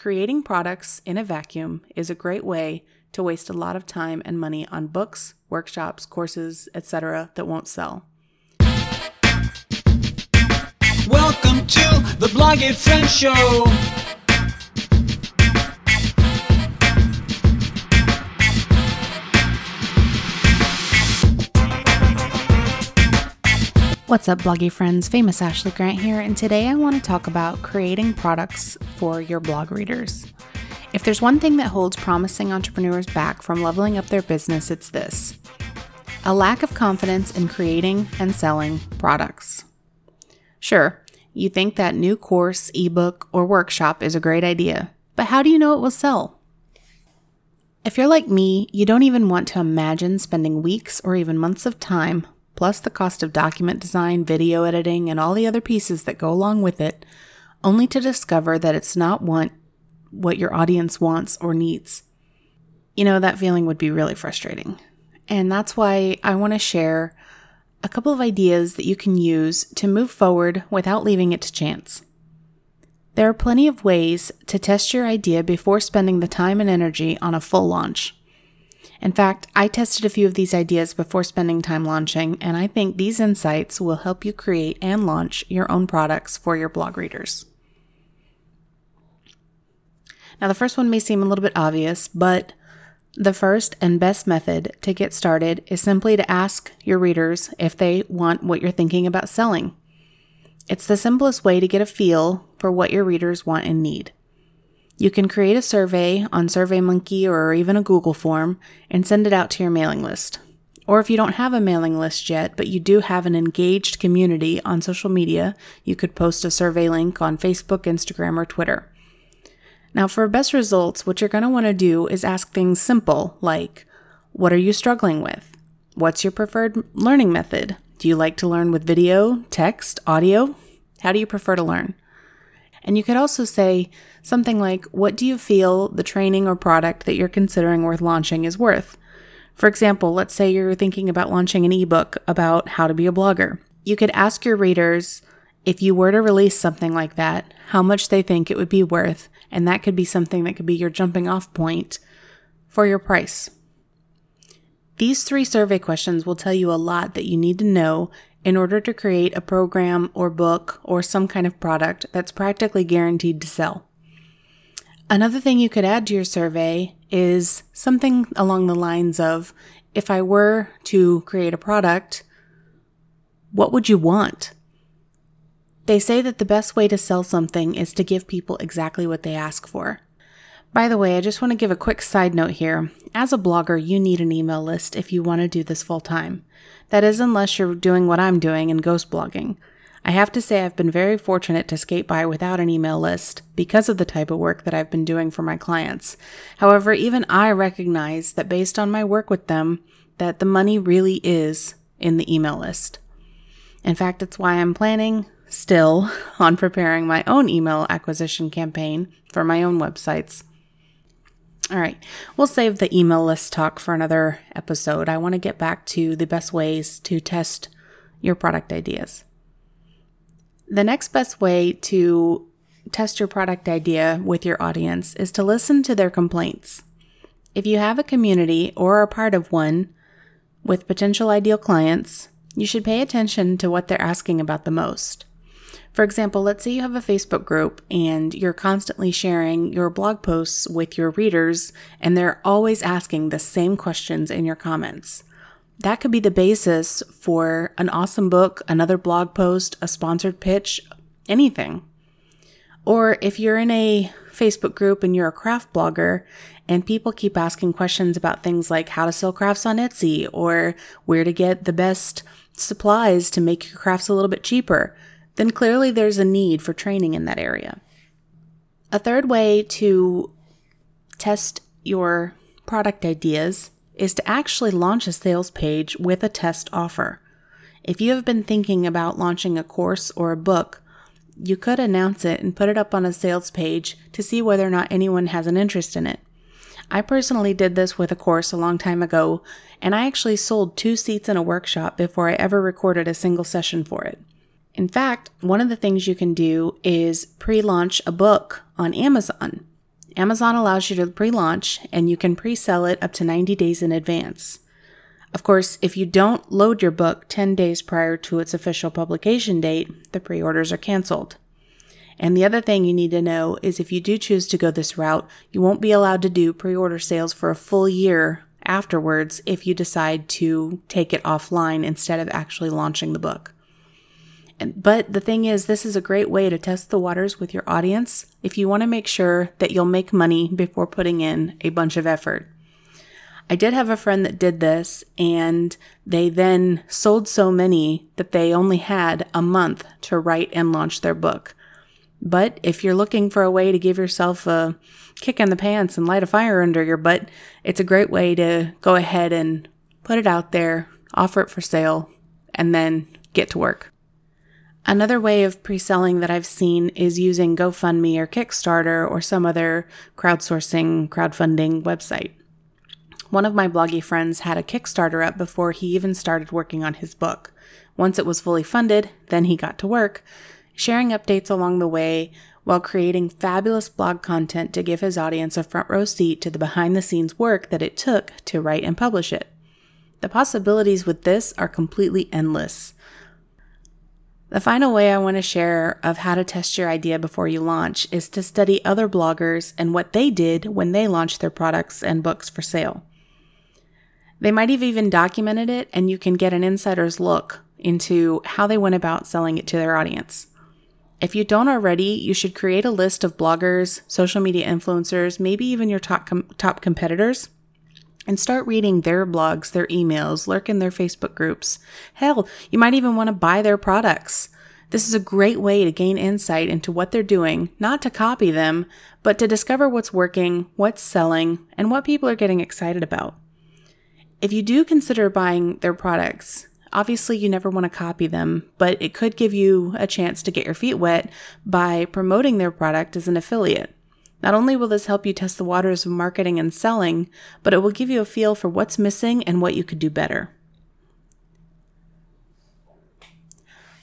creating products in a vacuum is a great way to waste a lot of time and money on books, workshops, courses, etc. that won't sell. Welcome to the Bloggy Friends Show. What's up, bloggy friends? Famous Ashley Grant here, and today I want to talk about creating products for your blog readers. If there's one thing that holds promising entrepreneurs back from leveling up their business, it's this a lack of confidence in creating and selling products. Sure, you think that new course, ebook, or workshop is a great idea, but how do you know it will sell? If you're like me, you don't even want to imagine spending weeks or even months of time plus the cost of document design, video editing, and all the other pieces that go along with it, only to discover that it's not what, what your audience wants or needs. You know, that feeling would be really frustrating. And that's why I want to share a couple of ideas that you can use to move forward without leaving it to chance. There are plenty of ways to test your idea before spending the time and energy on a full launch. In fact, I tested a few of these ideas before spending time launching, and I think these insights will help you create and launch your own products for your blog readers. Now, the first one may seem a little bit obvious, but the first and best method to get started is simply to ask your readers if they want what you're thinking about selling. It's the simplest way to get a feel for what your readers want and need. You can create a survey on SurveyMonkey or even a Google form and send it out to your mailing list. Or if you don't have a mailing list yet, but you do have an engaged community on social media, you could post a survey link on Facebook, Instagram, or Twitter. Now, for best results, what you're going to want to do is ask things simple like What are you struggling with? What's your preferred learning method? Do you like to learn with video, text, audio? How do you prefer to learn? And you could also say something like, What do you feel the training or product that you're considering worth launching is worth? For example, let's say you're thinking about launching an ebook about how to be a blogger. You could ask your readers if you were to release something like that, how much they think it would be worth, and that could be something that could be your jumping off point for your price. These three survey questions will tell you a lot that you need to know in order to create a program or book or some kind of product that's practically guaranteed to sell. Another thing you could add to your survey is something along the lines of if I were to create a product, what would you want? They say that the best way to sell something is to give people exactly what they ask for. By the way, I just want to give a quick side note here. As a blogger, you need an email list if you want to do this full time. That is, unless you're doing what I'm doing and ghost blogging. I have to say, I've been very fortunate to skate by without an email list because of the type of work that I've been doing for my clients. However, even I recognize that based on my work with them, that the money really is in the email list. In fact, it's why I'm planning still on preparing my own email acquisition campaign for my own websites. All right, we'll save the email list talk for another episode. I want to get back to the best ways to test your product ideas. The next best way to test your product idea with your audience is to listen to their complaints. If you have a community or are part of one with potential ideal clients, you should pay attention to what they're asking about the most. For example, let's say you have a Facebook group and you're constantly sharing your blog posts with your readers, and they're always asking the same questions in your comments. That could be the basis for an awesome book, another blog post, a sponsored pitch, anything. Or if you're in a Facebook group and you're a craft blogger and people keep asking questions about things like how to sell crafts on Etsy or where to get the best supplies to make your crafts a little bit cheaper, then clearly there's a need for training in that area. A third way to test your product ideas is to actually launch a sales page with a test offer. If you have been thinking about launching a course or a book, you could announce it and put it up on a sales page to see whether or not anyone has an interest in it. I personally did this with a course a long time ago, and I actually sold two seats in a workshop before I ever recorded a single session for it. In fact, one of the things you can do is pre launch a book on Amazon. Amazon allows you to pre launch and you can pre sell it up to 90 days in advance. Of course, if you don't load your book 10 days prior to its official publication date, the pre orders are canceled. And the other thing you need to know is if you do choose to go this route, you won't be allowed to do pre order sales for a full year afterwards if you decide to take it offline instead of actually launching the book. But the thing is, this is a great way to test the waters with your audience if you want to make sure that you'll make money before putting in a bunch of effort. I did have a friend that did this, and they then sold so many that they only had a month to write and launch their book. But if you're looking for a way to give yourself a kick in the pants and light a fire under your butt, it's a great way to go ahead and put it out there, offer it for sale, and then get to work. Another way of pre selling that I've seen is using GoFundMe or Kickstarter or some other crowdsourcing, crowdfunding website. One of my bloggy friends had a Kickstarter up before he even started working on his book. Once it was fully funded, then he got to work, sharing updates along the way while creating fabulous blog content to give his audience a front row seat to the behind the scenes work that it took to write and publish it. The possibilities with this are completely endless. The final way I want to share of how to test your idea before you launch is to study other bloggers and what they did when they launched their products and books for sale. They might have even documented it, and you can get an insider's look into how they went about selling it to their audience. If you don't already, you should create a list of bloggers, social media influencers, maybe even your top com- top competitors and start reading their blogs, their emails, lurk in their Facebook groups. Hell, you might even want to buy their products. This is a great way to gain insight into what they're doing, not to copy them, but to discover what's working, what's selling, and what people are getting excited about. If you do consider buying their products, Obviously, you never want to copy them, but it could give you a chance to get your feet wet by promoting their product as an affiliate. Not only will this help you test the waters of marketing and selling, but it will give you a feel for what's missing and what you could do better.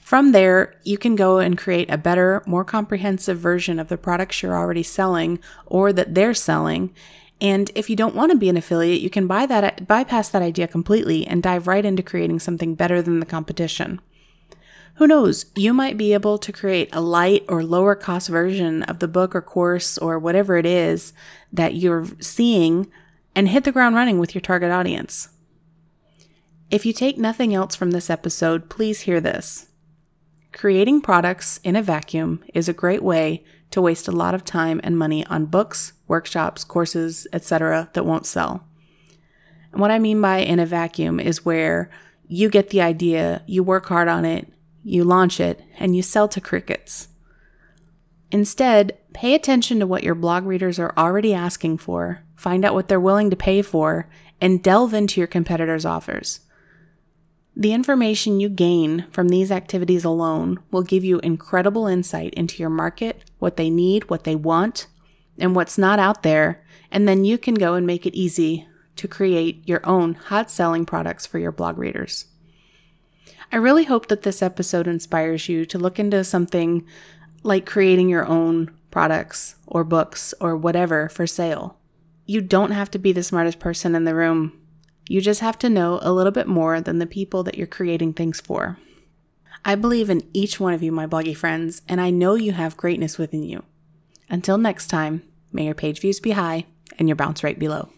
From there, you can go and create a better, more comprehensive version of the products you're already selling or that they're selling and if you don't want to be an affiliate, you can buy that, bypass that idea completely and dive right into creating something better than the competition. Who knows, you might be able to create a light or lower cost version of the book or course or whatever it is that you're seeing and hit the ground running with your target audience. If you take nothing else from this episode, please hear this. Creating products in a vacuum is a great way to waste a lot of time and money on books, workshops, courses, etc. that won't sell. And what I mean by in a vacuum is where you get the idea, you work hard on it, you launch it, and you sell to crickets. Instead, pay attention to what your blog readers are already asking for, find out what they're willing to pay for, and delve into your competitors' offers. The information you gain from these activities alone will give you incredible insight into your market, what they need, what they want, and what's not out there, and then you can go and make it easy to create your own hot selling products for your blog readers. I really hope that this episode inspires you to look into something like creating your own products or books or whatever for sale. You don't have to be the smartest person in the room you just have to know a little bit more than the people that you're creating things for. I believe in each one of you, my bloggy friends, and I know you have greatness within you. Until next time, may your page views be high and your bounce rate be low.